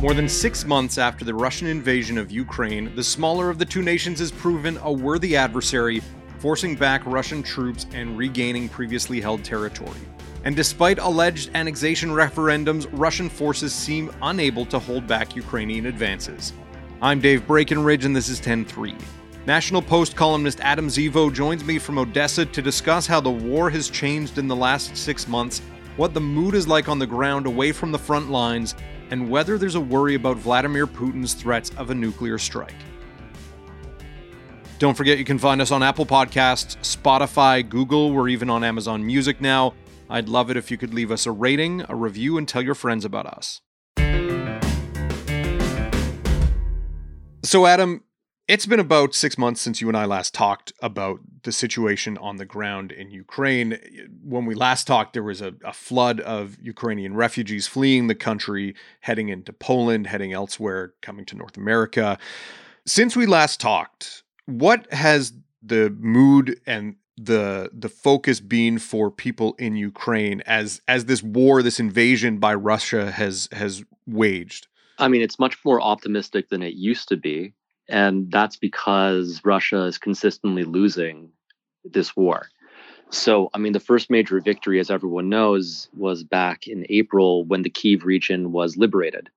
More than six months after the Russian invasion of Ukraine, the smaller of the two nations has proven a worthy adversary, forcing back Russian troops and regaining previously held territory. And despite alleged annexation referendums, Russian forces seem unable to hold back Ukrainian advances. I'm Dave Breckenridge, and this is 10 3. National Post columnist Adam Zivo joins me from Odessa to discuss how the war has changed in the last six months, what the mood is like on the ground away from the front lines, and whether there's a worry about Vladimir Putin's threats of a nuclear strike. Don't forget you can find us on Apple Podcasts, Spotify, Google, we're even on Amazon Music now. I'd love it if you could leave us a rating, a review, and tell your friends about us. So, Adam, it's been about six months since you and I last talked about the situation on the ground in Ukraine. When we last talked, there was a, a, flood of Ukrainian refugees fleeing the country, heading into Poland, heading elsewhere, coming to North America. Since we last talked, what has the mood and the the focus been for people in Ukraine as as this war, this invasion by Russia has has waged? I mean, it's much more optimistic than it used to be. And that's because Russia is consistently losing this war. So, I mean, the first major victory, as everyone knows, was back in April when the Kiev region was liberated.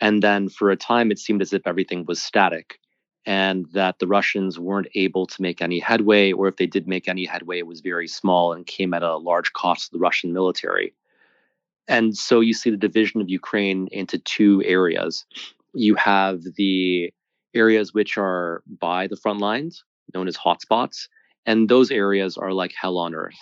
And then for a time, it seemed as if everything was static and that the Russians weren't able to make any headway, or if they did make any headway, it was very small and came at a large cost to the Russian military. And so you see the division of Ukraine into two areas. You have the areas which are by the front lines, known as hotspots, and those areas are like hell on earth.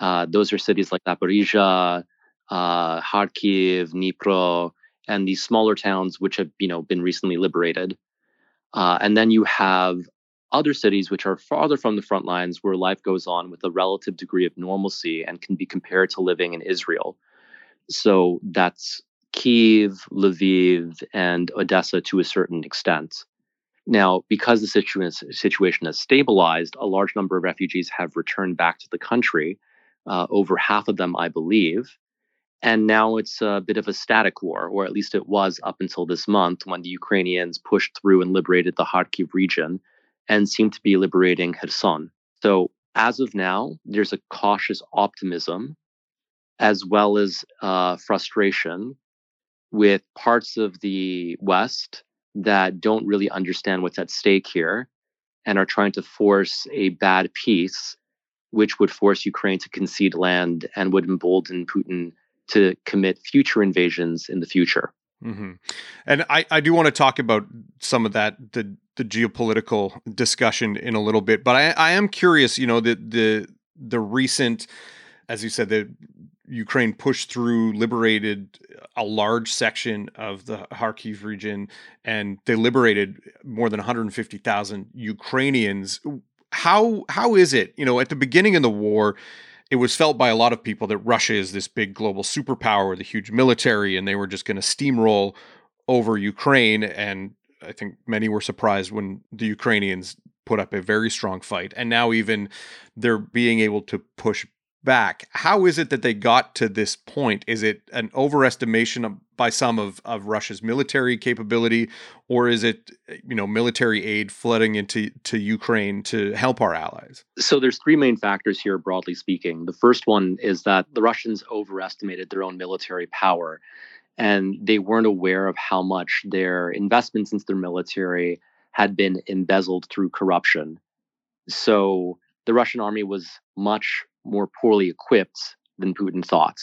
Uh, those are cities like Zaporizhia, uh, Kharkiv, Dnipro, and these smaller towns which have you know been recently liberated. Uh, and then you have other cities which are farther from the front lines where life goes on with a relative degree of normalcy and can be compared to living in Israel. So that's Kiev, Lviv, and Odessa to a certain extent. Now, because the situa- situation has stabilized, a large number of refugees have returned back to the country, uh, over half of them, I believe. And now it's a bit of a static war, or at least it was up until this month when the Ukrainians pushed through and liberated the Kharkiv region and seem to be liberating Kherson. So, as of now, there's a cautious optimism as well as uh, frustration with parts of the West that don't really understand what's at stake here and are trying to force a bad peace, which would force Ukraine to concede land and would embolden Putin to commit future invasions in the future. Mm-hmm. And I, I do want to talk about some of that the the geopolitical discussion in a little bit, but I, I am curious. You know the the the recent, as you said, the Ukraine pushed through, liberated a large section of the Kharkiv region, and they liberated more than 150,000 Ukrainians. How how is it? You know, at the beginning of the war, it was felt by a lot of people that Russia is this big global superpower a huge military, and they were just going to steamroll over Ukraine. And I think many were surprised when the Ukrainians put up a very strong fight. And now even they're being able to push back. How is it that they got to this point? Is it an overestimation of, by some of, of Russia's military capability, or is it you know military aid flooding into to Ukraine to help our allies? So there's three main factors here, broadly speaking. The first one is that the Russians overestimated their own military power, and they weren't aware of how much their investments into their military had been embezzled through corruption. So the Russian army was much more poorly equipped than Putin thought.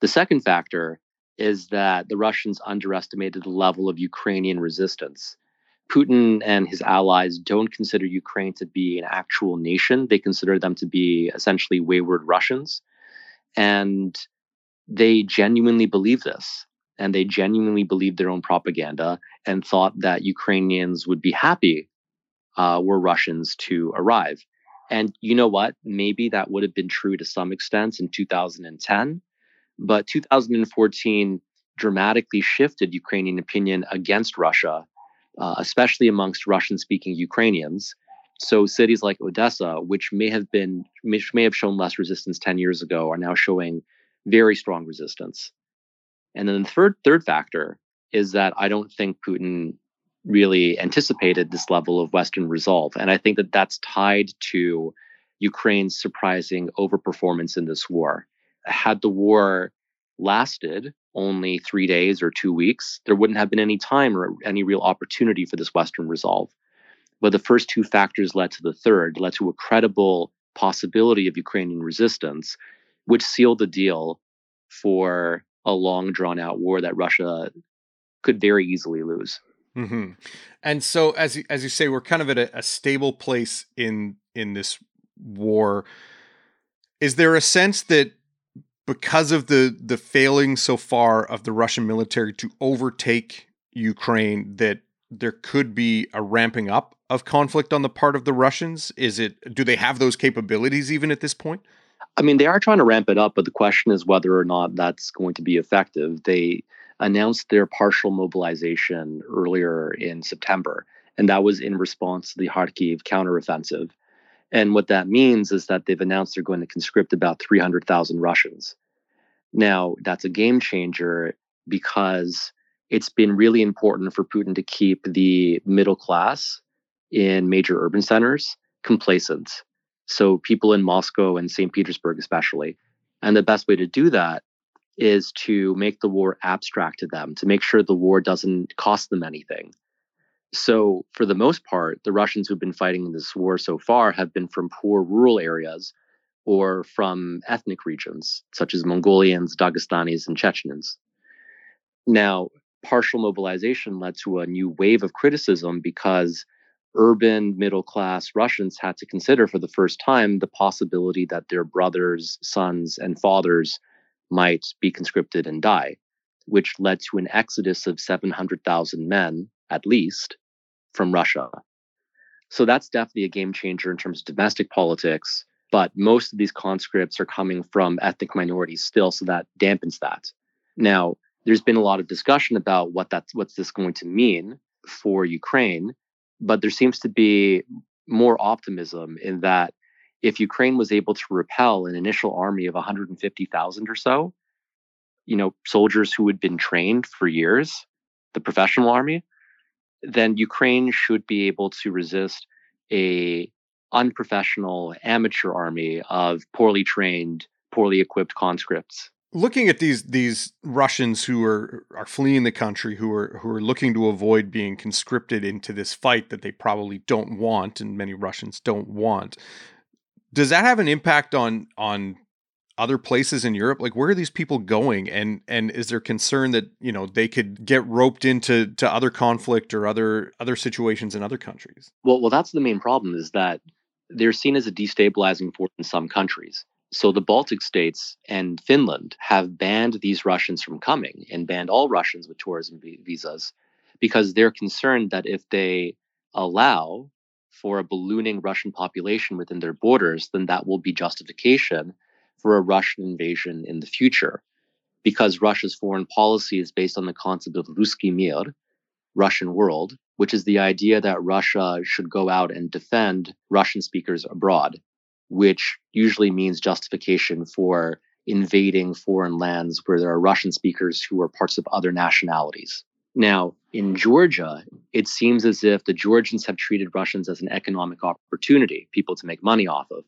The second factor is that the Russians underestimated the level of Ukrainian resistance. Putin and his allies don't consider Ukraine to be an actual nation. They consider them to be essentially wayward Russians. And they genuinely believe this. And they genuinely believed their own propaganda and thought that Ukrainians would be happy uh, were Russians to arrive. And you know what? Maybe that would have been true to some extent in 2010, but 2014 dramatically shifted Ukrainian opinion against Russia, uh, especially amongst Russian speaking Ukrainians. So cities like Odessa, which may have been which may have shown less resistance 10 years ago, are now showing very strong resistance. And then the third third factor is that I don't think Putin really anticipated this level of Western resolve, and I think that that's tied to Ukraine's surprising overperformance in this war. Had the war lasted only three days or two weeks, there wouldn't have been any time or any real opportunity for this Western resolve. But the first two factors led to the third, led to a credible possibility of Ukrainian resistance, which sealed the deal for a long drawn out war that Russia could very easily lose. Mm-hmm. And so, as as you say, we're kind of at a, a stable place in in this war. Is there a sense that because of the the failing so far of the Russian military to overtake Ukraine, that there could be a ramping up of conflict on the part of the Russians? Is it do they have those capabilities even at this point? I mean, they are trying to ramp it up, but the question is whether or not that's going to be effective. They announced their partial mobilization earlier in September, and that was in response to the Kharkiv counteroffensive. And what that means is that they've announced they're going to conscript about 300,000 Russians. Now, that's a game changer because it's been really important for Putin to keep the middle class in major urban centers complacent. So, people in Moscow and St. Petersburg, especially. And the best way to do that is to make the war abstract to them, to make sure the war doesn't cost them anything. So, for the most part, the Russians who've been fighting in this war so far have been from poor rural areas or from ethnic regions, such as Mongolians, Dagestanis, and Chechens. Now, partial mobilization led to a new wave of criticism because urban middle class Russians had to consider for the first time the possibility that their brothers, sons, and fathers might be conscripted and die, which led to an exodus of 700,000 men, at least, from Russia. So that's definitely a game changer in terms of domestic politics. But most of these conscripts are coming from ethnic minorities still, so that dampens that. Now, there's been a lot of discussion about what that's what's this going to mean for Ukraine, but there seems to be more optimism in that if Ukraine was able to repel an initial army of 150,000 or so, you know, soldiers who had been trained for years, the professional army, then Ukraine should be able to resist a unprofessional amateur army of poorly trained, poorly equipped conscripts. Looking at these these Russians who are are fleeing the country, who are who are looking to avoid being conscripted into this fight that they probably don't want, and many Russians don't want, does that have an impact on on other places in Europe? Like where are these people going? And and is there concern that, you know, they could get roped into to other conflict or other other situations in other countries? Well, well that's the main problem is that they're seen as a destabilizing force in some countries. So the Baltic states and Finland have banned these Russians from coming and banned all Russians with tourism visas because they're concerned that if they allow for a ballooning Russian population within their borders, then that will be justification for a Russian invasion in the future. Because Russia's foreign policy is based on the concept of Ruski Mir, Russian world, which is the idea that Russia should go out and defend Russian speakers abroad, which usually means justification for invading foreign lands where there are Russian speakers who are parts of other nationalities. Now, in Georgia, it seems as if the Georgians have treated Russians as an economic opportunity, people to make money off of,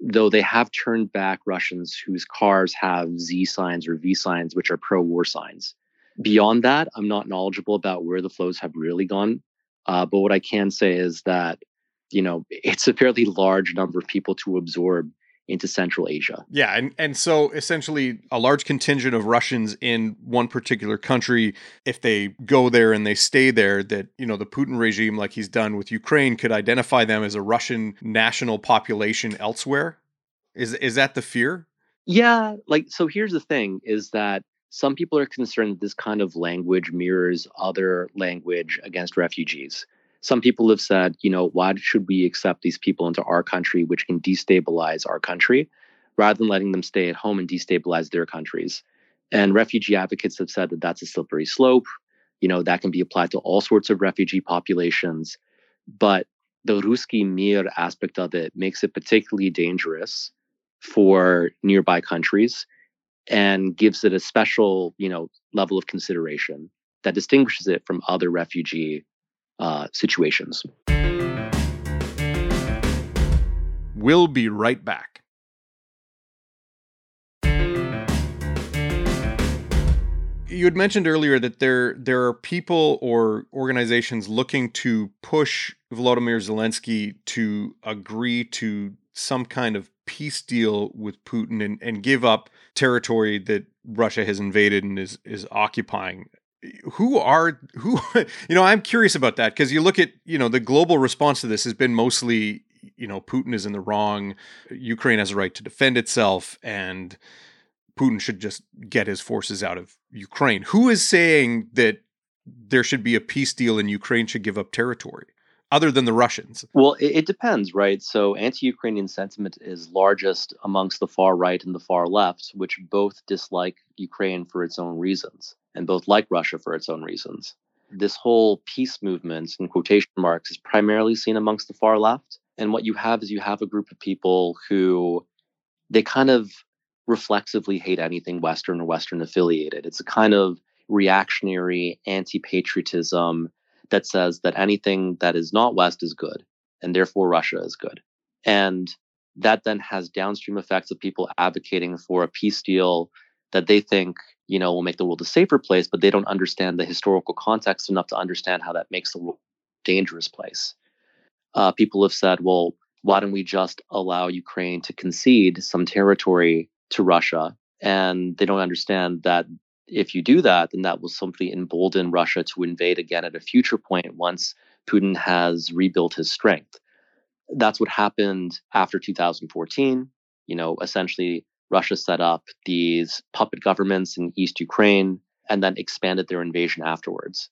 though they have turned back Russians whose cars have Z signs or V signs, which are pro war signs. Beyond that, I'm not knowledgeable about where the flows have really gone. Uh, but what I can say is that, you know, it's a fairly large number of people to absorb into Central Asia. Yeah, and and so essentially a large contingent of Russians in one particular country if they go there and they stay there that, you know, the Putin regime like he's done with Ukraine could identify them as a Russian national population elsewhere. Is is that the fear? Yeah, like so here's the thing is that some people are concerned that this kind of language mirrors other language against refugees some people have said, you know, why should we accept these people into our country, which can destabilize our country, rather than letting them stay at home and destabilize their countries? And refugee advocates have said that that's a slippery slope. You know, that can be applied to all sorts of refugee populations. But the Ruski Mir aspect of it makes it particularly dangerous for nearby countries. and gives it a special, you know, level of consideration that distinguishes it from other refugee uh, situations. We'll be right back. You had mentioned earlier that there there are people or organizations looking to push Volodymyr Zelensky to agree to some kind of peace deal with Putin and, and give up territory that Russia has invaded and is is occupying. Who are who you know, I'm curious about that because you look at, you know, the global response to this has been mostly, you know, Putin is in the wrong, Ukraine has a right to defend itself and Putin should just get his forces out of Ukraine. Who is saying that there should be a peace deal and Ukraine should give up territory? Other than the Russians? Well, it, it depends, right? So, anti Ukrainian sentiment is largest amongst the far right and the far left, which both dislike Ukraine for its own reasons and both like Russia for its own reasons. This whole peace movement, in quotation marks, is primarily seen amongst the far left. And what you have is you have a group of people who they kind of reflexively hate anything Western or Western affiliated. It's a kind of reactionary anti patriotism that says that anything that is not West is good, and therefore Russia is good. And that then has downstream effects of people advocating for a peace deal that they think you know will make the world a safer place, but they don't understand the historical context enough to understand how that makes the world a dangerous place. Uh, people have said, well, why don't we just allow Ukraine to concede some territory to Russia. And they don't understand that if you do that, then that will simply embolden Russia to invade again at a future point once Putin has rebuilt his strength. That's what happened after 2014. You know, essentially, Russia set up these puppet governments in East Ukraine and then expanded their invasion afterwards.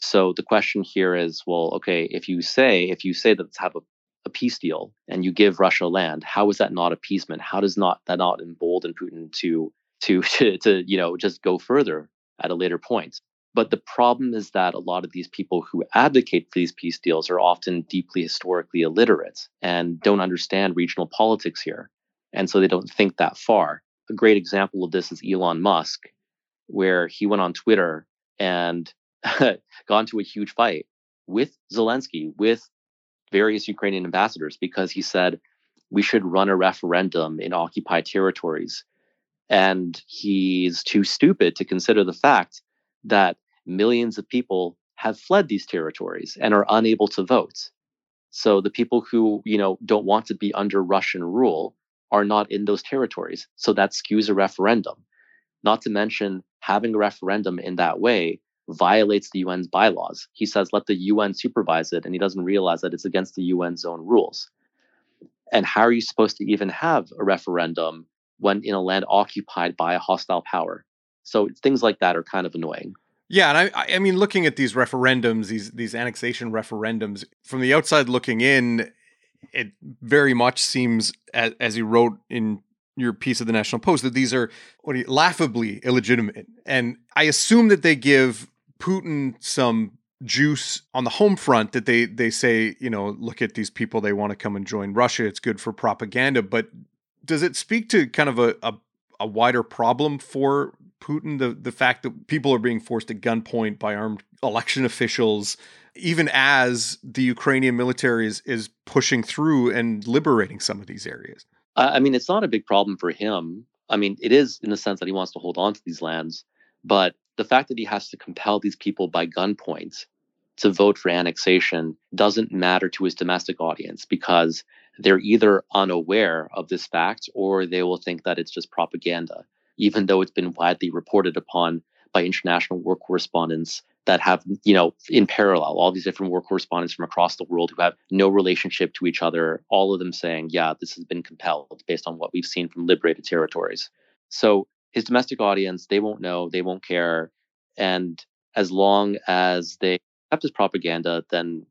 So the question here is, well, okay, if you say if you say that it's have a a peace deal and you give Russia land, how is that not appeasement? How does not that not embolden Putin to to to, to you know just go further at a later point? But the problem is that a lot of these people who advocate for these peace deals are often deeply historically illiterate and don't understand regional politics here. And so they don't think that far. A great example of this is Elon Musk, where he went on Twitter and got into a huge fight with Zelensky, with various Ukrainian ambassadors because he said we should run a referendum in occupied territories. And he's too stupid to consider the fact that millions of people have fled these territories and are unable to vote. So the people who, you know, don't want to be under Russian rule are not in those territories. So that skews a referendum. Not to mention having a referendum in that way violates the UN's bylaws. He says, let the UN supervise it, and he doesn't realize that it's against the UN's own rules. And how are you supposed to even have a referendum when in a land occupied by a hostile power? So things like that are kind of annoying. Yeah, and I, I mean, looking at these referendums, these these annexation referendums, from the outside looking in, it very much seems, as, as you wrote in your piece of the National Post, that these are you, laughably illegitimate. And I assume that they give Putin some juice on the home front that they they say you know look at these people they want to come and join Russia it's good for propaganda but does it speak to kind of a, a, a wider problem for Putin the the fact that people are being forced at gunpoint by armed election officials even as the Ukrainian military is is pushing through and liberating some of these areas. I mean it's not a big problem for him. I mean it is in the sense that he wants to hold on to these lands but the fact that he has to compel these people by gunpoint to vote for annexation doesn't matter to his domestic audience because they're either unaware of this fact or they will think that it's just propaganda, even though it's been widely reported upon by international war correspondents that have, you know, in parallel, all these different war correspondents from across the world who have no relationship to each other, all of them saying, yeah, this has been compelled based on what we've seen from liberated territories. So his domestic audience, they won't know, they won't care. And as long as they accept his propaganda, then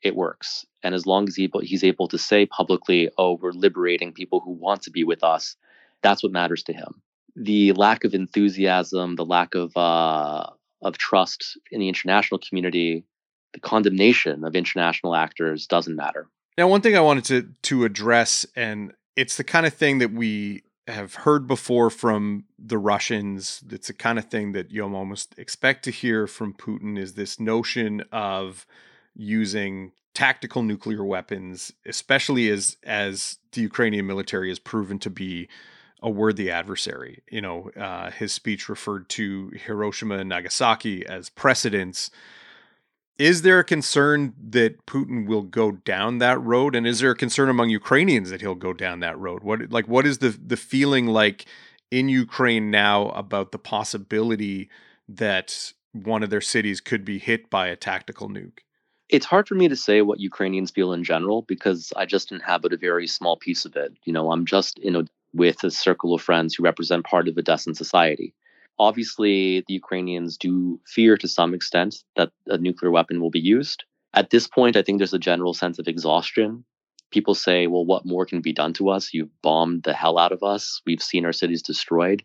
it works. And as long as he, he's able to say publicly, oh, we're liberating people who want to be with us, that's what matters to him. The lack of enthusiasm, the lack of, uh, of trust in the international community, the condemnation of international actors doesn't matter. Now, one thing I wanted to to address, and it's the kind of thing that we have heard before from the Russians. It's the kind of thing that you almost expect to hear from Putin is this notion of using tactical nuclear weapons, especially as as the Ukrainian military has proven to be a worthy adversary. You know, uh, his speech referred to Hiroshima and Nagasaki as precedents. Is there a concern that Putin will go down that road, and is there a concern among Ukrainians that he'll go down that road? What like what is the the feeling like in Ukraine now about the possibility that one of their cities could be hit by a tactical nuke? It's hard for me to say what Ukrainians feel in general because I just inhabit a very small piece of it. You know, I'm just in a with a circle of friends who represent part of the Odessan society. Obviously, the Ukrainians do fear to some extent that a nuclear weapon will be used. At this point, I think there's a general sense of exhaustion. People say, well, what more can be done to us? You've bombed the hell out of us. We've seen our cities destroyed.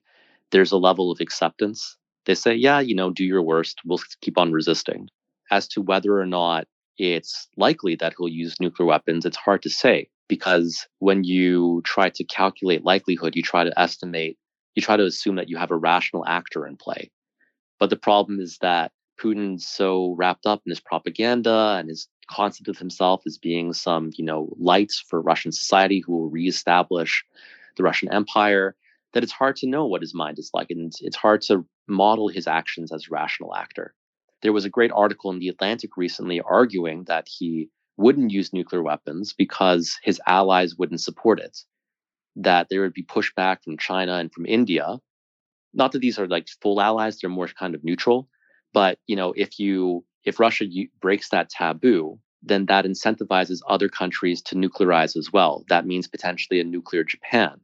There's a level of acceptance. They say, yeah, you know, do your worst. We'll keep on resisting. As to whether or not it's likely that he'll use nuclear weapons, it's hard to say because when you try to calculate likelihood, you try to estimate, you try to assume that you have a rational actor in play. But the problem is that Putin's so wrapped up in his propaganda and his concept of himself as being some, you know, lights for Russian society who will reestablish the Russian Empire that it's hard to know what his mind is like. And it's hard to model his actions as a rational actor. There was a great article in The Atlantic recently arguing that he wouldn't use nuclear weapons because his allies wouldn't support it. That there would be pushback from China and from India. Not that these are like full allies; they're more kind of neutral. But you know, if you if Russia breaks that taboo, then that incentivizes other countries to nuclearize as well. That means potentially a nuclear Japan.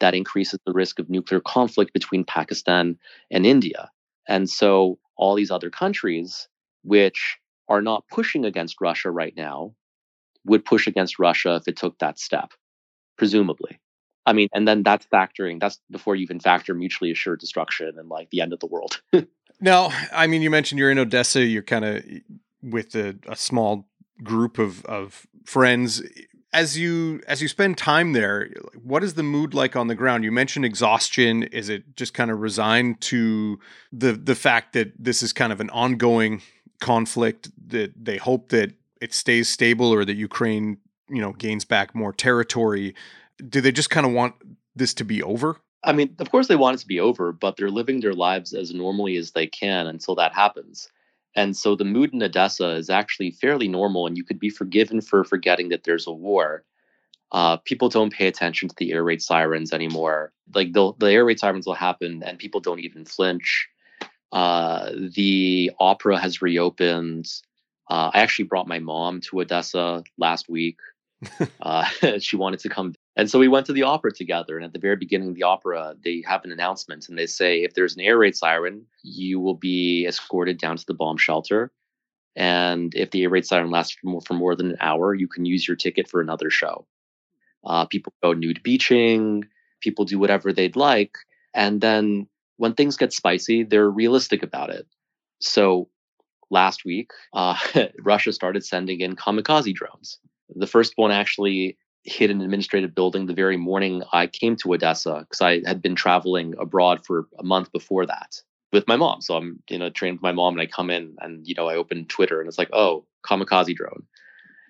That increases the risk of nuclear conflict between Pakistan and India. And so all these other countries, which are not pushing against Russia right now would push against Russia if it took that step, presumably. I mean, and then that's factoring, that's before you even factor mutually assured destruction and like the end of the world. now, I mean, you mentioned you're in Odessa, you're kind of with a, a small group of, of friends as you as you spend time there what is the mood like on the ground you mentioned exhaustion is it just kind of resigned to the the fact that this is kind of an ongoing conflict that they hope that it stays stable or that Ukraine, you know, gains back more territory. Do they just kind of want this to be over? I mean, of course they want it to be over, but they're living their lives as normally as they can until that happens. And so the mood in Odessa is actually fairly normal, and you could be forgiven for forgetting that there's a war. Uh, people don't pay attention to the air raid sirens anymore. Like the air raid sirens will happen, and people don't even flinch. Uh, the opera has reopened. Uh, I actually brought my mom to Odessa last week. uh, she wanted to come. And so we went to the opera together. And at the very beginning of the opera, they have an announcement and they say if there's an air raid siren, you will be escorted down to the bomb shelter. And if the air raid siren lasts for more, for more than an hour, you can use your ticket for another show. Uh, people go nude beaching, people do whatever they'd like. And then when things get spicy, they're realistic about it. So last week, uh, Russia started sending in kamikaze drones. The first one actually hit an administrative building the very morning I came to Odessa because I had been traveling abroad for a month before that with my mom. So I'm, you know, trained with my mom and I come in and, you know, I open Twitter and it's like, oh, kamikaze drone.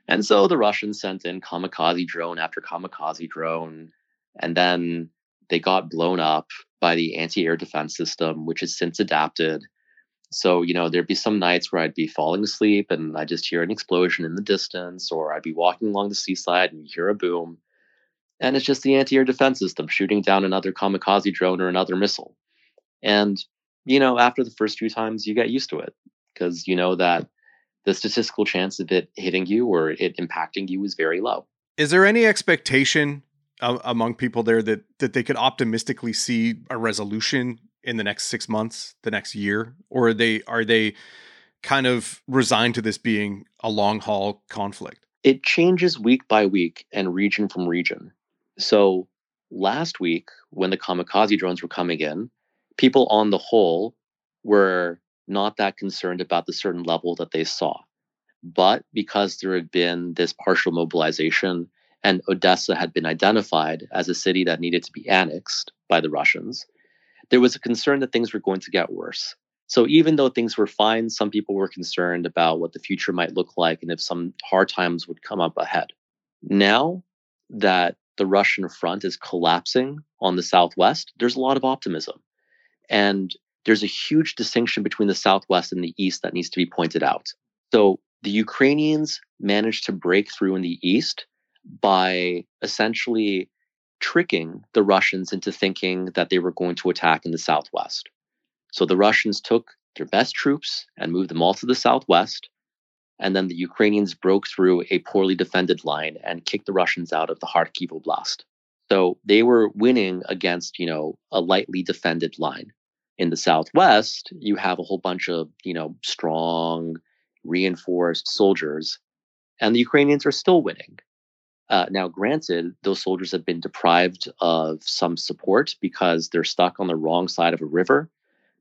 And so the Russians sent in kamikaze drone after kamikaze drone. And then they got blown up by the anti-air defense system, which has since adapted. So, you know, there'd be some nights where I'd be falling asleep and I just hear an explosion in the distance, or I'd be walking along the seaside and hear a boom. And it's just the anti air defense system shooting down another kamikaze drone or another missile. And, you know, after the first few times, you get used to it because you know that the statistical chance of it hitting you or it impacting you is very low. Is there any expectation among people there that that they could optimistically see a resolution in the next six months, the next year, or are they are they kind of resigned to this being a long haul conflict? It changes week by week and region from region. So last week, when the kamikaze drones were coming in, people on the whole were not that concerned about the certain level that they saw. But because there had been this partial mobilization and Odessa had been identified as a city that needed to be annexed by the Russians, there was a concern that things were going to get worse. So even though things were fine, some people were concerned about what the future might look like and if some hard times would come up ahead. Now that the Russian front is collapsing on the southwest, there's a lot of optimism. And there's a huge distinction between the southwest and the east that needs to be pointed out. So the Ukrainians managed to break through in the east by essentially tricking the Russians into thinking that they were going to attack in the southwest. So the Russians took their best troops and moved them all to the southwest. And then the Ukrainians broke through a poorly defended line and kicked the Russians out of the Kharkiv Oblast. So they were winning against, you know, a lightly defended line. In the southwest, you have a whole bunch of, you know, strong, reinforced soldiers, and the Ukrainians are still winning. Uh, now, granted, those soldiers have been deprived of some support because they're stuck on the wrong side of a river,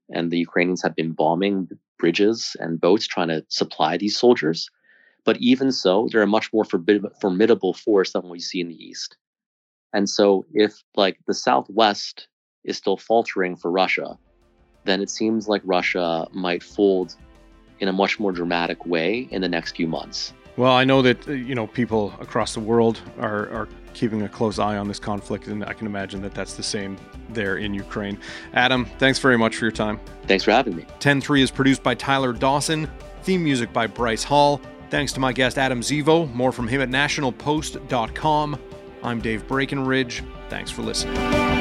and the Ukrainians have been bombing bridges and boats trying to supply these soldiers. But even so, they're a much more formidable force than we see in the east. And so, if like the southwest is still faltering for Russia, then it seems like Russia might fold in a much more dramatic way in the next few months. Well, I know that uh, you know people across the world are, are keeping a close eye on this conflict, and I can imagine that that's the same there in Ukraine. Adam, thanks very much for your time. Thanks for having me. 10-3 is produced by Tyler Dawson. Theme music by Bryce Hall. Thanks to my guest Adam Zivo. More from him at nationalpost.com. I'm Dave Breckenridge. Thanks for listening.